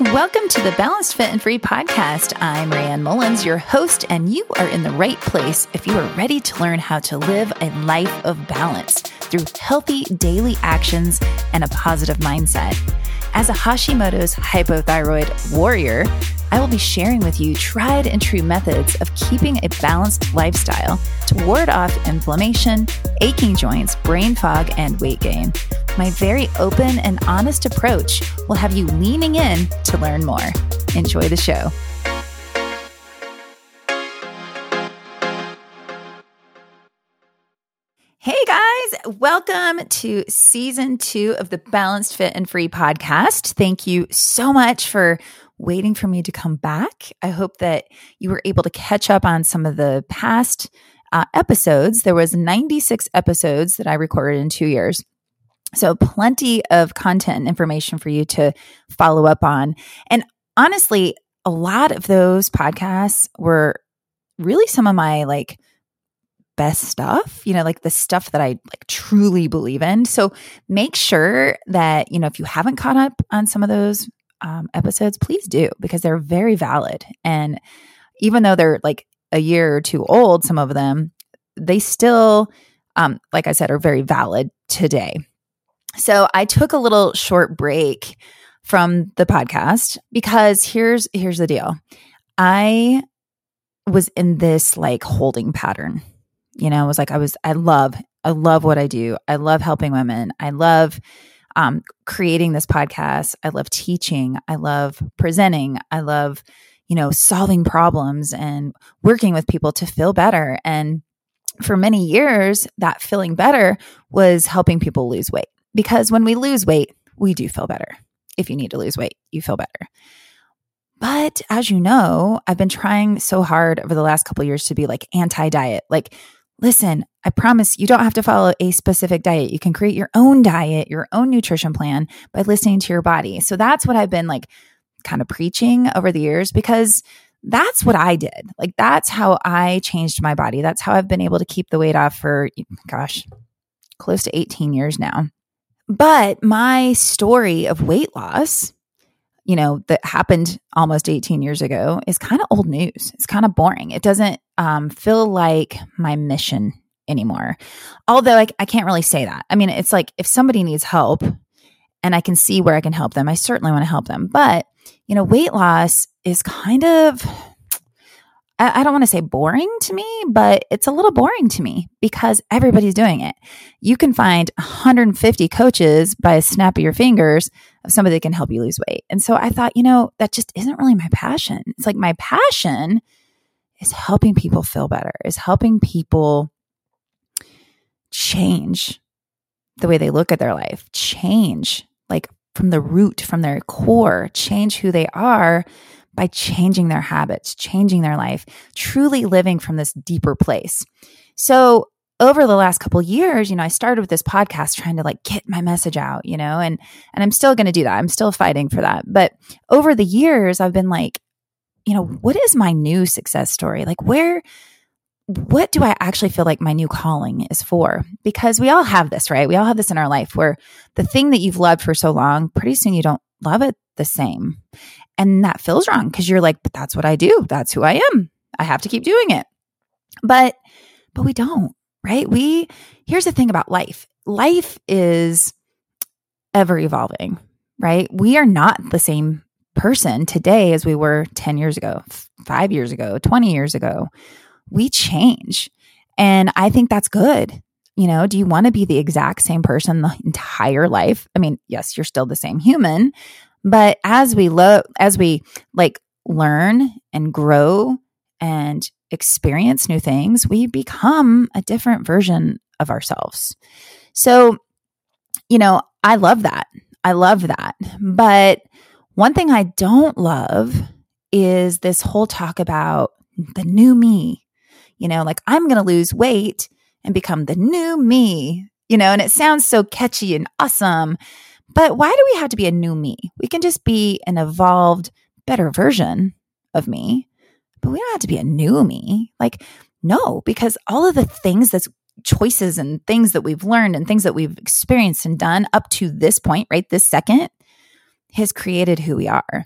Welcome to the Balanced Fit and Free podcast. I'm Rayanne Mullins, your host, and you are in the right place if you are ready to learn how to live a life of balance through healthy daily actions and a positive mindset. As a Hashimoto's hypothyroid warrior, I will be sharing with you tried and true methods of keeping a balanced lifestyle to ward off inflammation, aching joints, brain fog, and weight gain. My very open and honest approach will have you leaning in to learn more. Enjoy the show. Hey guys, welcome to season two of the Balanced Fit and Free podcast. Thank you so much for waiting for me to come back. I hope that you were able to catch up on some of the past uh, episodes. There was 96 episodes that I recorded in two years. So plenty of content and information for you to follow up on. And honestly, a lot of those podcasts were really some of my like best stuff, you know, like the stuff that I like truly believe in. So make sure that, you know, if you haven't caught up on some of those um, episodes, please do because they're very valid. And even though they're like a year or two old, some of them, they still, um, like I said, are very valid today. So I took a little short break from the podcast because here's here's the deal. I was in this like holding pattern. You know, it was like I was I love I love what I do. I love helping women. I love um, creating this podcast. I love teaching. I love presenting. I love, you know, solving problems and working with people to feel better. And for many years, that feeling better was helping people lose weight because when we lose weight, we do feel better. If you need to lose weight, you feel better. But as you know, I've been trying so hard over the last couple years to be like anti diet. Like listen, I promise you don't have to follow a specific diet. You can create your own diet, your own nutrition plan by listening to your body. So that's what I've been like kind of preaching over the years because that's what I did. Like that's how I changed my body. That's how I've been able to keep the weight off for gosh, close to 18 years now. But my story of weight loss you know, that happened almost 18 years ago is kind of old news. It's kind of boring. It doesn't um, feel like my mission anymore. Although I, I can't really say that. I mean, it's like if somebody needs help and I can see where I can help them, I certainly want to help them. But, you know, weight loss is kind of I, don't want to say boring to me, but it's a little boring to me because everybody's doing it. You can find 150 coaches by a snap of your fingers of somebody that can help you lose weight. And so I thought, you know, that just isn't really my passion. It's like my passion is helping people feel better, is helping people change the way they look at their life, change like from the root, from their core, change who they are by changing their habits, changing their life, truly living from this deeper place. So, over the last couple years, you know, I started with this podcast trying to like get my message out, you know, and and I'm still going to do that. I'm still fighting for that. But over the years, I've been like, you know, what is my new success story? Like where what do I actually feel like my new calling is for? Because we all have this, right? We all have this in our life where the thing that you've loved for so long, pretty soon you don't love it the same. And that feels wrong because you're like, but that's what I do. That's who I am. I have to keep doing it. But, but we don't, right? We, here's the thing about life life is ever evolving, right? We are not the same person today as we were 10 years ago, five years ago, 20 years ago. We change. And I think that's good. You know, do you want to be the exact same person the entire life? I mean, yes, you're still the same human, but as we lo- as we like learn and grow and experience new things, we become a different version of ourselves. So, you know, I love that. I love that. But one thing I don't love is this whole talk about the new me. You know, like I'm going to lose weight and become the new me, you know, and it sounds so catchy and awesome. But why do we have to be a new me? We can just be an evolved, better version of me, but we don't have to be a new me. Like, no, because all of the things that's choices and things that we've learned and things that we've experienced and done up to this point, right? This second has created who we are.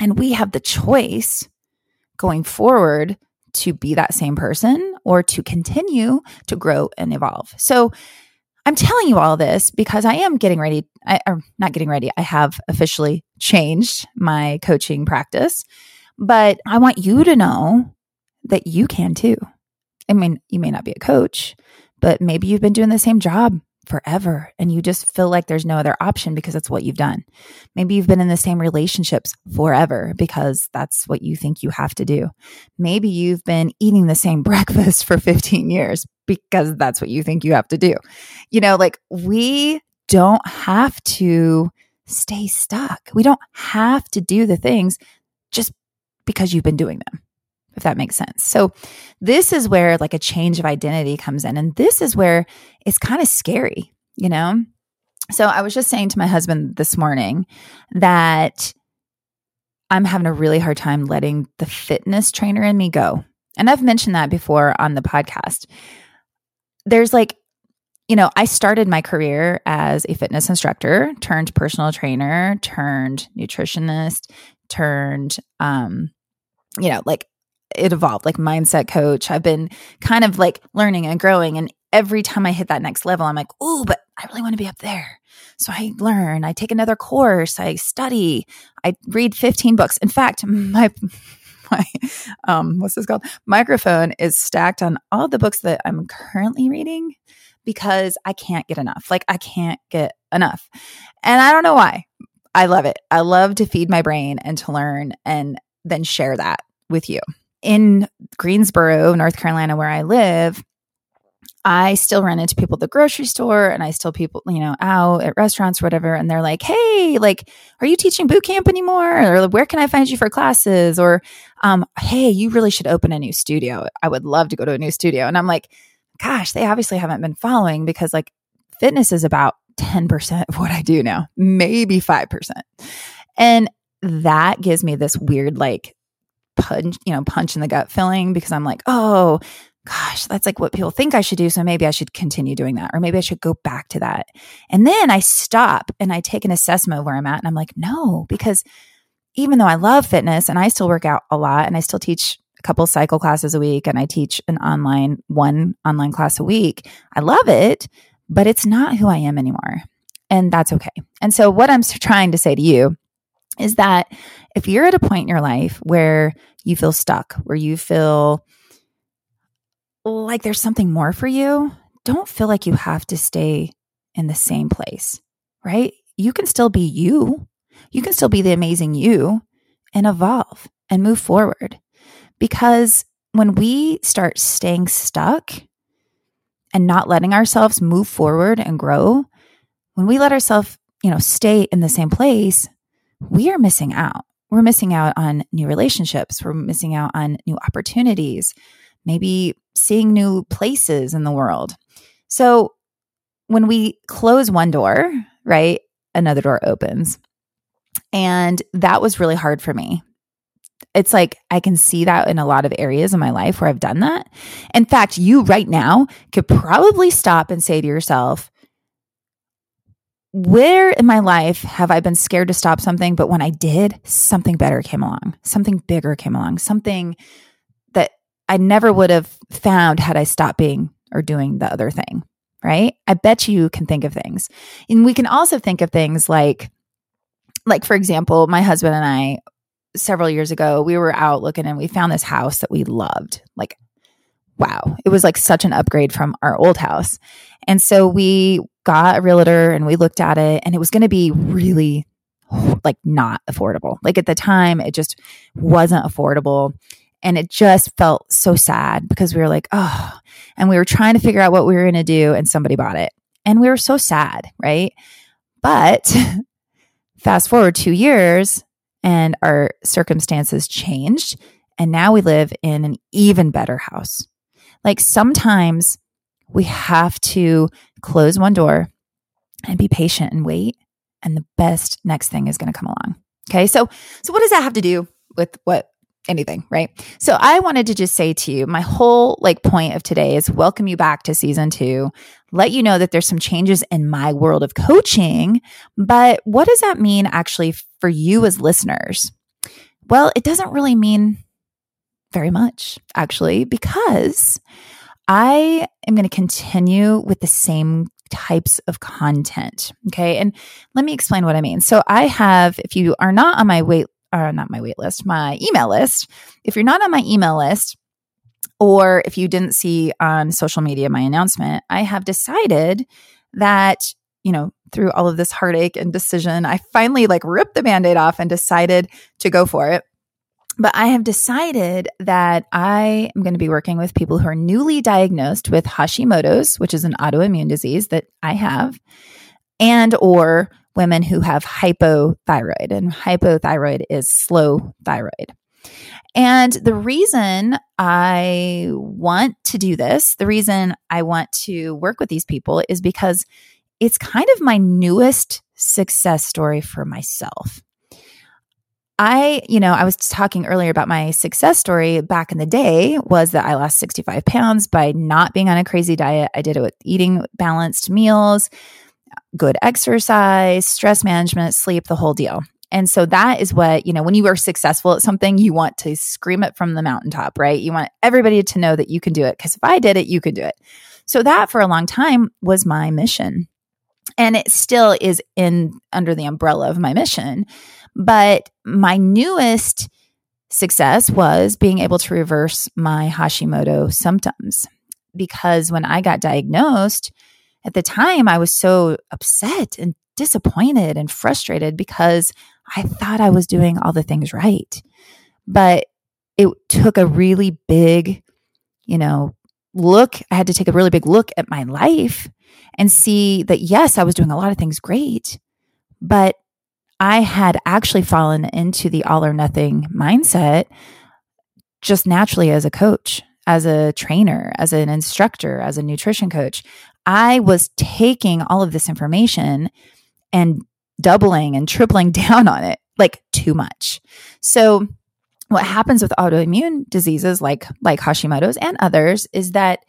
And we have the choice going forward to be that same person or to continue to grow and evolve. So I'm telling you all this because I am getting ready, I, or not getting ready. I have officially changed my coaching practice, but I want you to know that you can too. I mean, you may not be a coach, but maybe you've been doing the same job forever and you just feel like there's no other option because that's what you've done. Maybe you've been in the same relationships forever because that's what you think you have to do. Maybe you've been eating the same breakfast for 15 years because that's what you think you have to do. You know, like we don't have to stay stuck. We don't have to do the things just because you've been doing them if that makes sense. So this is where like a change of identity comes in. And this is where it's kind of scary, you know? So I was just saying to my husband this morning that I'm having a really hard time letting the fitness trainer in me go. And I've mentioned that before on the podcast. There's like, you know, I started my career as a fitness instructor, turned personal trainer, turned nutritionist, turned um you know, like it evolved like mindset coach. I've been kind of like learning and growing. And every time I hit that next level, I'm like, oh, but I really want to be up there. So I learn, I take another course, I study, I read 15 books. In fact, my my um what's this called? Microphone is stacked on all the books that I'm currently reading because I can't get enough. Like I can't get enough. And I don't know why. I love it. I love to feed my brain and to learn and then share that with you in Greensboro, North Carolina, where I live, I still run into people at the grocery store and I still people, you know, out at restaurants or whatever. And they're like, Hey, like, are you teaching boot camp anymore? Or where can I find you for classes? Or, um, Hey, you really should open a new studio. I would love to go to a new studio. And I'm like, gosh, they obviously haven't been following because like fitness is about 10% of what I do now, maybe 5%. And that gives me this weird, like, punch, you know, punch in the gut feeling because I'm like, oh, gosh, that's like what people think I should do. So maybe I should continue doing that, or maybe I should go back to that. And then I stop and I take an assessment of where I'm at. And I'm like, no, because even though I love fitness and I still work out a lot and I still teach a couple cycle classes a week and I teach an online, one online class a week, I love it, but it's not who I am anymore. And that's okay. And so, what I'm trying to say to you is that if you're at a point in your life where you feel stuck, where you feel like there's something more for you, don't feel like you have to stay in the same place, right? You can still be you. You can still be the amazing you and evolve and move forward. Because when we start staying stuck and not letting ourselves move forward and grow, when we let ourselves, you know, stay in the same place, we are missing out. We're missing out on new relationships. We're missing out on new opportunities, maybe seeing new places in the world. So when we close one door, right, another door opens. And that was really hard for me. It's like I can see that in a lot of areas in my life where I've done that. In fact, you right now could probably stop and say to yourself, where in my life have I been scared to stop something, but when I did, something better came along, something bigger came along, something I never would have found had I stopped being or doing the other thing, right? I bet you can think of things. And we can also think of things like, like for example, my husband and I, several years ago, we were out looking and we found this house that we loved. Like, wow, it was like such an upgrade from our old house. And so we got a realtor and we looked at it and it was going to be really like not affordable. Like at the time, it just wasn't affordable. And it just felt so sad because we were like, oh, and we were trying to figure out what we were going to do and somebody bought it. And we were so sad, right? But fast forward two years and our circumstances changed. And now we live in an even better house. Like sometimes we have to close one door and be patient and wait and the best next thing is going to come along. Okay? So so what does that have to do with what anything, right? So I wanted to just say to you, my whole like point of today is welcome you back to season 2, let you know that there's some changes in my world of coaching, but what does that mean actually for you as listeners? Well, it doesn't really mean very much, actually, because I am going to continue with the same types of content. Okay. And let me explain what I mean. So I have, if you are not on my wait, or not my wait list, my email list, if you're not on my email list, or if you didn't see on social media my announcement, I have decided that, you know, through all of this heartache and decision, I finally like ripped the band aid off and decided to go for it. But I have decided that I am going to be working with people who are newly diagnosed with Hashimoto's, which is an autoimmune disease that I have, and or women who have hypothyroid and hypothyroid is slow thyroid. And the reason I want to do this, the reason I want to work with these people is because it's kind of my newest success story for myself. I, you know, I was talking earlier about my success story back in the day was that I lost 65 pounds by not being on a crazy diet. I did it with eating balanced meals, good exercise, stress management, sleep, the whole deal. And so that is what, you know, when you are successful at something, you want to scream it from the mountaintop, right? You want everybody to know that you can do it. Because if I did it, you can do it. So that for a long time was my mission. And it still is in under the umbrella of my mission. But my newest success was being able to reverse my Hashimoto symptoms. Because when I got diagnosed, at the time, I was so upset and disappointed and frustrated because I thought I was doing all the things right. But it took a really big, you know, look. I had to take a really big look at my life and see that, yes, I was doing a lot of things great, but I had actually fallen into the all or nothing mindset just naturally as a coach, as a trainer, as an instructor, as a nutrition coach. I was taking all of this information and doubling and tripling down on it like too much. So what happens with autoimmune diseases like like Hashimoto's and others is that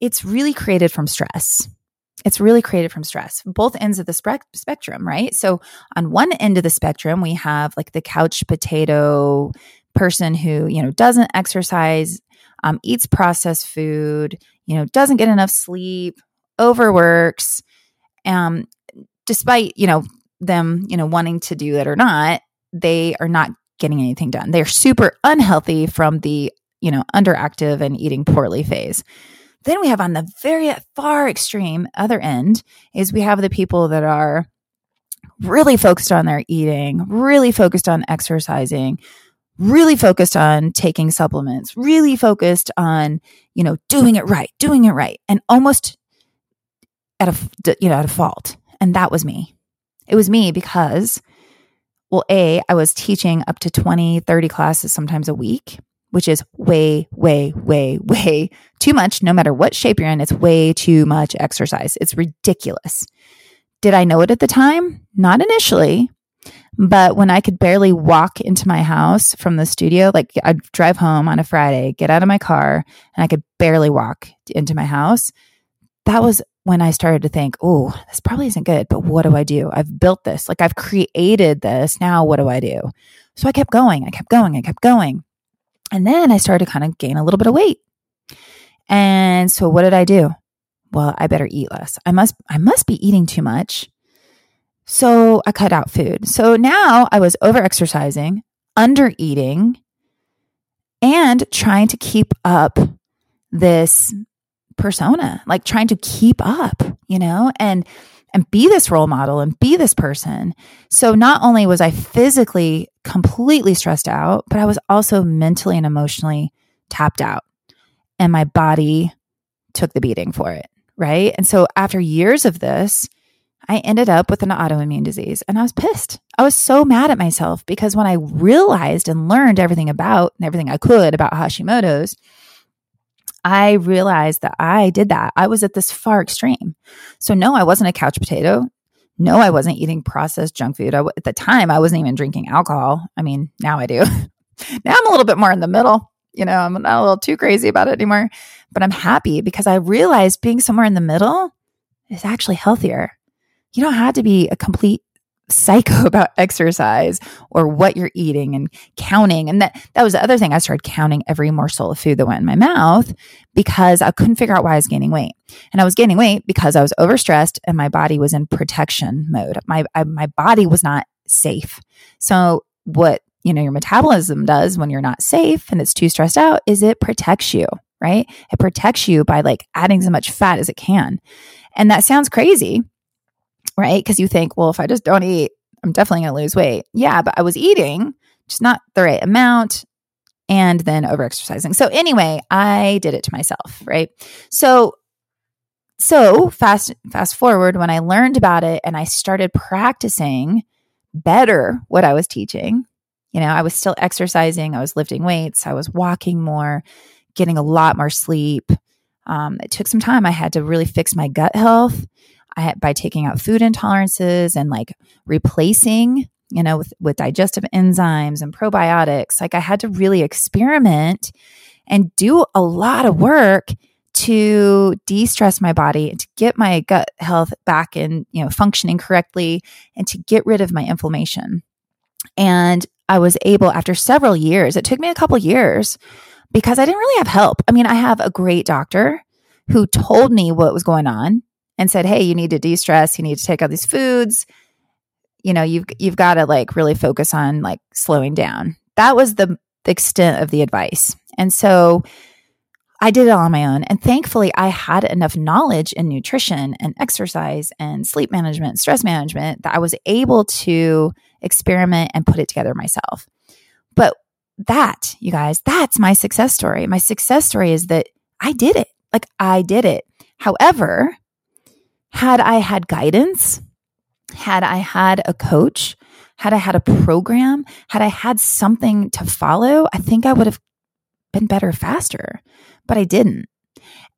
it's really created from stress it's really created from stress, both ends of the spe- spectrum, right? So, on one end of the spectrum, we have like the couch potato person who, you know, doesn't exercise, um, eats processed food, you know, doesn't get enough sleep, overworks, um, despite, you know, them, you know, wanting to do it or not, they are not getting anything done. They're super unhealthy from the, you know, underactive and eating poorly phase. Then we have on the very far extreme other end is we have the people that are really focused on their eating, really focused on exercising, really focused on taking supplements, really focused on, you know, doing it right, doing it right, and almost at a, you know, at a fault. And that was me. It was me because, well, A, I was teaching up to 20, 30 classes sometimes a week which is way, way, way, way too much. No matter what shape you're in, it's way too much exercise. It's ridiculous. Did I know it at the time? Not initially. But when I could barely walk into my house from the studio, like I'd drive home on a Friday, get out of my car, and I could barely walk into my house, that was when I started to think, oh, this probably isn't good, but what do I do? I've built this, like I've created this. Now, what do I do? So I kept going, I kept going, I kept going. And then I started to kind of gain a little bit of weight. And so what did I do? Well, I better eat less. I must I must be eating too much. So I cut out food. So now I was over exercising, under eating, and trying to keep up this persona, like trying to keep up, you know? And and be this role model and be this person. So not only was I physically completely stressed out, but I was also mentally and emotionally tapped out. And my body took the beating for it. Right. And so after years of this, I ended up with an autoimmune disease and I was pissed. I was so mad at myself because when I realized and learned everything about and everything I could about Hashimoto's, I realized that I did that. I was at this far extreme. So, no, I wasn't a couch potato. No, I wasn't eating processed junk food. I, at the time, I wasn't even drinking alcohol. I mean, now I do. now I'm a little bit more in the middle. You know, I'm not a little too crazy about it anymore, but I'm happy because I realized being somewhere in the middle is actually healthier. You don't have to be a complete psycho about exercise or what you're eating and counting. And that, that was the other thing. I started counting every morsel of food that went in my mouth because I couldn't figure out why I was gaining weight. And I was gaining weight because I was overstressed and my body was in protection mode. My, I, my body was not safe. So what, you know, your metabolism does when you're not safe and it's too stressed out is it protects you, right? It protects you by like adding as much fat as it can. And that sounds crazy right? Because you think, well, if I just don't eat, I'm definitely going to lose weight. Yeah, but I was eating, just not the right amount and then over exercising. So anyway, I did it to myself, right? So so fast fast forward when I learned about it and I started practicing better what I was teaching. You know, I was still exercising, I was lifting weights, I was walking more, getting a lot more sleep. Um, it took some time. I had to really fix my gut health. I had, by taking out food intolerances and like replacing, you know, with, with digestive enzymes and probiotics, like I had to really experiment and do a lot of work to de-stress my body and to get my gut health back and you know functioning correctly and to get rid of my inflammation. And i was able after several years it took me a couple years because i didn't really have help. I mean i have a great doctor who told me what was going on and said, "Hey, you need to de-stress, you need to take out these foods. You know, you've you've got to like really focus on like slowing down." That was the, the extent of the advice. And so I did it all on my own. And thankfully, I had enough knowledge in nutrition and exercise and sleep management, stress management that I was able to experiment and put it together myself. But that, you guys, that's my success story. My success story is that I did it. Like I did it. However, had I had guidance, had I had a coach, had I had a program, had I had something to follow, I think I would have been better faster, but I didn't.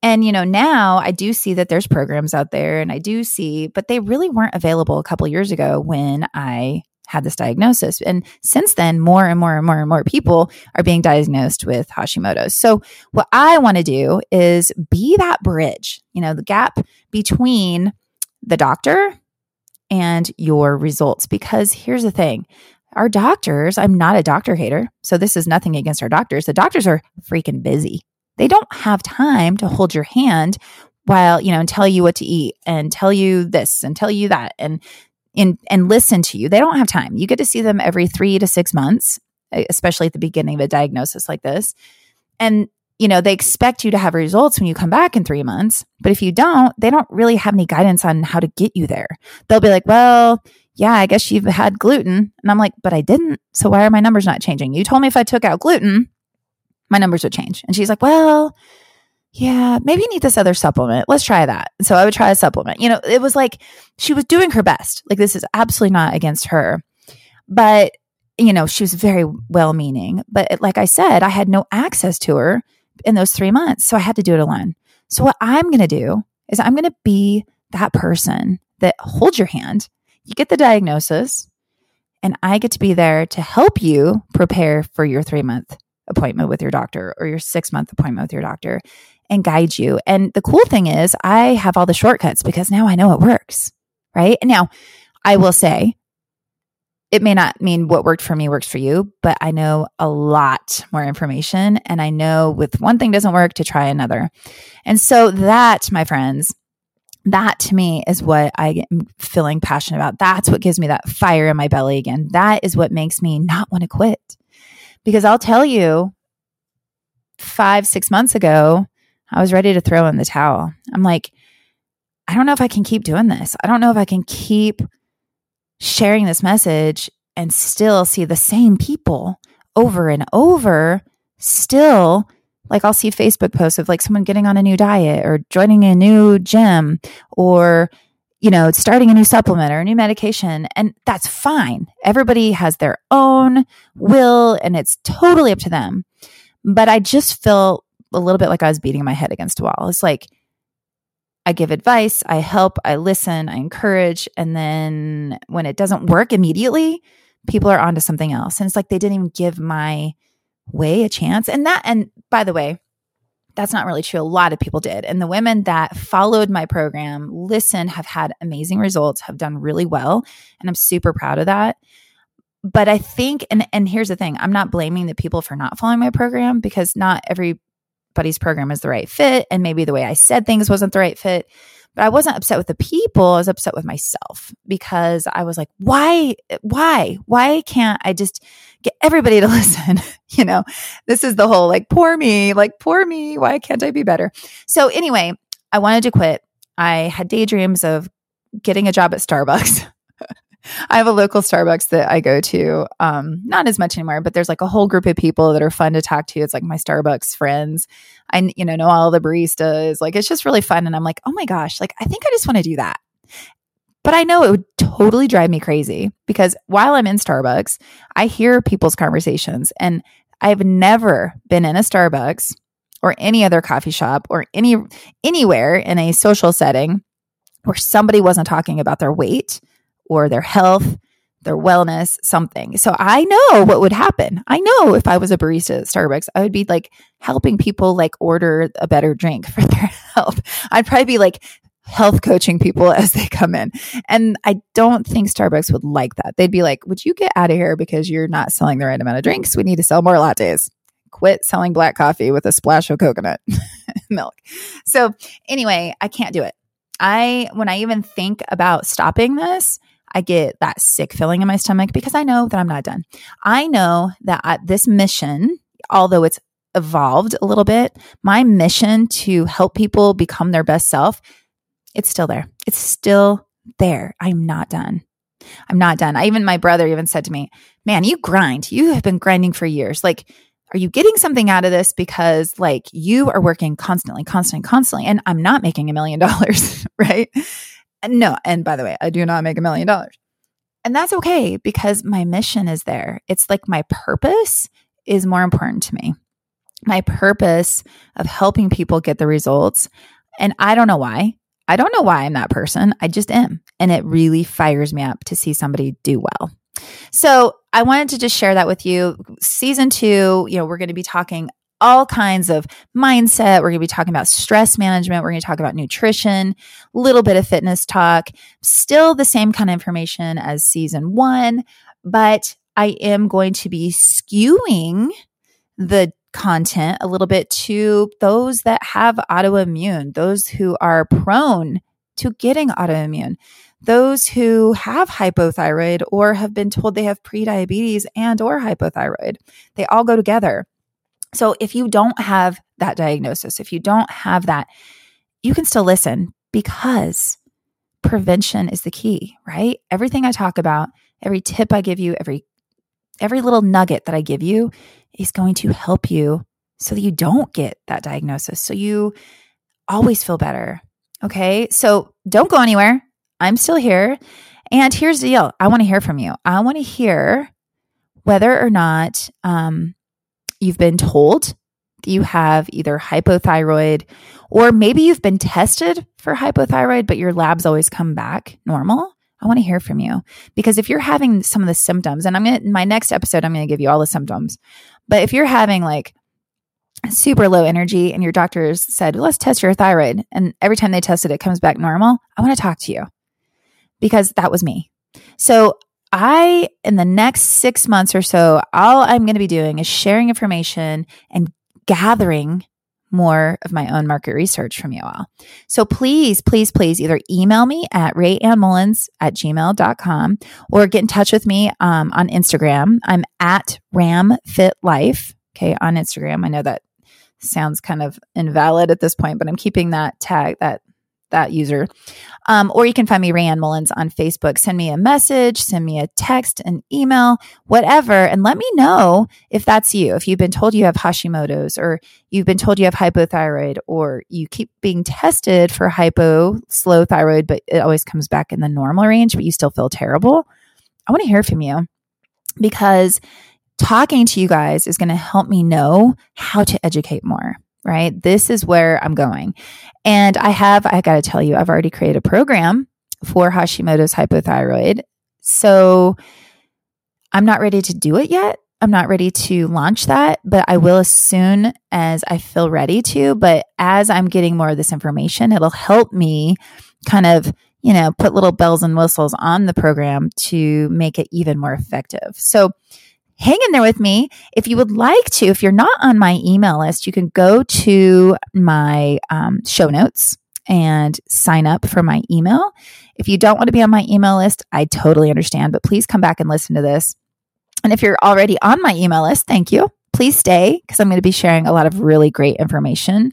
And, you know, now I do see that there's programs out there and I do see, but they really weren't available a couple years ago when I had this diagnosis. And since then, more and more and more and more people are being diagnosed with Hashimoto's. So, what I want to do is be that bridge, you know, the gap between the doctor and your results. Because here's the thing our doctors, I'm not a doctor hater. So, this is nothing against our doctors. The doctors are freaking busy. They don't have time to hold your hand while, you know, and tell you what to eat and tell you this and tell you that. And in, and listen to you. They don't have time. You get to see them every three to six months, especially at the beginning of a diagnosis like this. And, you know, they expect you to have results when you come back in three months. But if you don't, they don't really have any guidance on how to get you there. They'll be like, well, yeah, I guess you've had gluten. And I'm like, but I didn't. So why are my numbers not changing? You told me if I took out gluten, my numbers would change. And she's like, well, yeah, maybe you need this other supplement. Let's try that. So I would try a supplement. You know, it was like she was doing her best. Like this is absolutely not against her. But, you know, she was very well meaning. But like I said, I had no access to her in those three months. So I had to do it alone. So what I'm going to do is I'm going to be that person that holds your hand. You get the diagnosis, and I get to be there to help you prepare for your three month appointment with your doctor or your six month appointment with your doctor and guide you. And the cool thing is, I have all the shortcuts because now I know it works, right? And now I will say, it may not mean what worked for me works for you, but I know a lot more information. And I know with one thing doesn't work to try another. And so that, my friends, that to me is what I am mm, feeling passionate about. That's what gives me that fire in my belly again. That is what makes me not want to quit. Because I'll tell you, five, six months ago, I was ready to throw in the towel. I'm like, I don't know if I can keep doing this. I don't know if I can keep sharing this message and still see the same people over and over. Still, like I'll see Facebook posts of like someone getting on a new diet or joining a new gym or, you know, starting a new supplement or a new medication. And that's fine. Everybody has their own will and it's totally up to them. But I just feel a little bit like I was beating my head against a wall. It's like I give advice, I help, I listen, I encourage, and then when it doesn't work immediately, people are onto something else. And it's like they didn't even give my way a chance. And that and by the way, that's not really true. A lot of people did. And the women that followed my program, listen, have had amazing results, have done really well. And I'm super proud of that. But I think, and, and here's the thing I'm not blaming the people for not following my program because not everybody's program is the right fit. And maybe the way I said things wasn't the right fit. But I wasn't upset with the people. I was upset with myself because I was like, why, why, why can't I just get everybody to listen? you know, this is the whole like, poor me, like, poor me. Why can't I be better? So anyway, I wanted to quit. I had daydreams of getting a job at Starbucks. I have a local Starbucks that I go to, um, not as much anymore, but there's like a whole group of people that are fun to talk to. It's like my Starbucks friends. I, you know, know all the baristas. Like it's just really fun. And I'm like, oh my gosh, like I think I just want to do that. But I know it would totally drive me crazy because while I'm in Starbucks, I hear people's conversations and I've never been in a Starbucks or any other coffee shop or any anywhere in a social setting where somebody wasn't talking about their weight or their health, their wellness, something. So I know what would happen. I know if I was a barista at Starbucks, I would be like helping people like order a better drink for their health. I'd probably be like health coaching people as they come in. And I don't think Starbucks would like that. They'd be like, "Would you get out of here because you're not selling the right amount of drinks? We need to sell more lattes." Quit selling black coffee with a splash of coconut milk. So, anyway, I can't do it. I when I even think about stopping this, I get that sick feeling in my stomach because I know that I'm not done. I know that I, this mission, although it's evolved a little bit, my mission to help people become their best self, it's still there. It's still there. I'm not done. I'm not done. I even my brother even said to me, "Man, you grind. You have been grinding for years. Like are you getting something out of this because like you are working constantly, constantly, constantly and I'm not making a million dollars, right? No, and by the way, I do not make a million dollars. And that's okay because my mission is there. It's like my purpose is more important to me. My purpose of helping people get the results. And I don't know why. I don't know why I'm that person. I just am. And it really fires me up to see somebody do well. So I wanted to just share that with you. Season two, you know, we're going to be talking all kinds of mindset. We're going to be talking about stress management. We're going to talk about nutrition, a little bit of fitness talk, still the same kind of information as season one, but I am going to be skewing the content a little bit to those that have autoimmune, those who are prone to getting autoimmune, those who have hypothyroid or have been told they have prediabetes and or hypothyroid. They all go together. So if you don't have that diagnosis, if you don't have that, you can still listen because prevention is the key, right? Everything I talk about, every tip I give you, every every little nugget that I give you is going to help you so that you don't get that diagnosis. So you always feel better. Okay? So don't go anywhere. I'm still here. And here's the deal I want to hear from you. I want to hear whether or not um, you've been told you have either hypothyroid or maybe you've been tested for hypothyroid, but your labs always come back normal. I want to hear from you because if you're having some of the symptoms, and I'm going to, in my next episode, I'm going to give you all the symptoms. But if you're having like super low energy and your doctors said, let's test your thyroid, and every time they test it, it comes back normal, I want to talk to you because that was me. So I, in the next six months or so, all I'm going to be doing is sharing information and gathering more of my own market research from you all. So please, please, please either email me at rayannmullins at gmail.com or get in touch with me um, on Instagram. I'm at ramfitlife. Okay, on Instagram. I know that sounds kind of invalid at this point, but I'm keeping that tag, that that user. Um, or you can find me, Rayanne Mullins, on Facebook. Send me a message, send me a text, an email, whatever, and let me know if that's you. If you've been told you have Hashimoto's, or you've been told you have hypothyroid, or you keep being tested for hypo, slow thyroid, but it always comes back in the normal range, but you still feel terrible. I want to hear from you because talking to you guys is going to help me know how to educate more right? This is where I'm going. And I have, I got to tell you, I've already created a program for Hashimoto's hypothyroid. So I'm not ready to do it yet I'm not ready to launch that, but I will as soon as I feel ready to. But as I'm getting more of this information, it'll help me kind of, you know, put little bells and whistles on the program to make it even more effective. So hang in there with me. If you would like to, if you're not on my email list, you can go to my um, show notes and sign up for my email. If you don't want to be on my email list, I totally understand, but please come back and listen to this. And if you're already on my email list, thank you. Please stay because I'm going to be sharing a lot of really great information.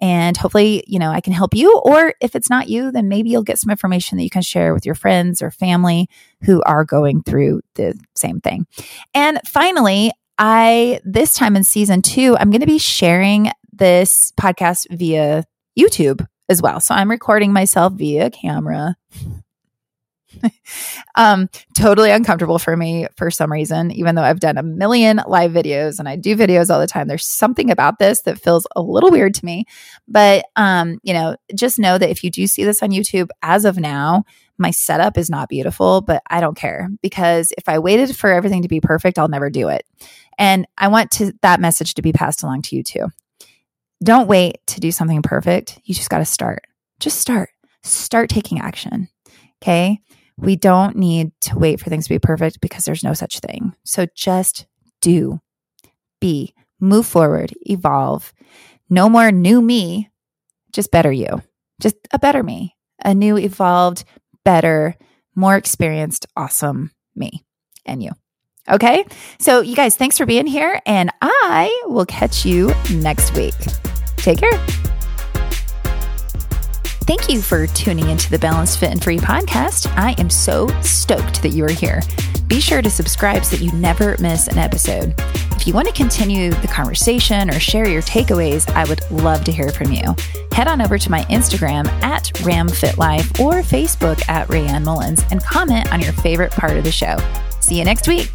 And hopefully, you know, I can help you. Or if it's not you, then maybe you'll get some information that you can share with your friends or family who are going through the same thing. And finally, I, this time in season two, I'm going to be sharing this podcast via YouTube as well. So I'm recording myself via camera. um, totally uncomfortable for me for some reason, even though I've done a million live videos and I do videos all the time. There's something about this that feels a little weird to me. But, um, you know, just know that if you do see this on YouTube, as of now, my setup is not beautiful, but I don't care because if I waited for everything to be perfect, I'll never do it. And I want to that message to be passed along to you too. Don't wait to do something perfect. You just got to start. Just start. Start taking action. Okay. We don't need to wait for things to be perfect because there's no such thing. So just do, be, move forward, evolve. No more new me, just better you, just a better me, a new, evolved, better, more experienced, awesome me and you. Okay. So, you guys, thanks for being here, and I will catch you next week. Take care. Thank you for tuning into the Balanced Fit and Free podcast. I am so stoked that you are here. Be sure to subscribe so that you never miss an episode. If you want to continue the conversation or share your takeaways, I would love to hear from you. Head on over to my Instagram at RamFitLife or Facebook at Rayanne Mullins and comment on your favorite part of the show. See you next week.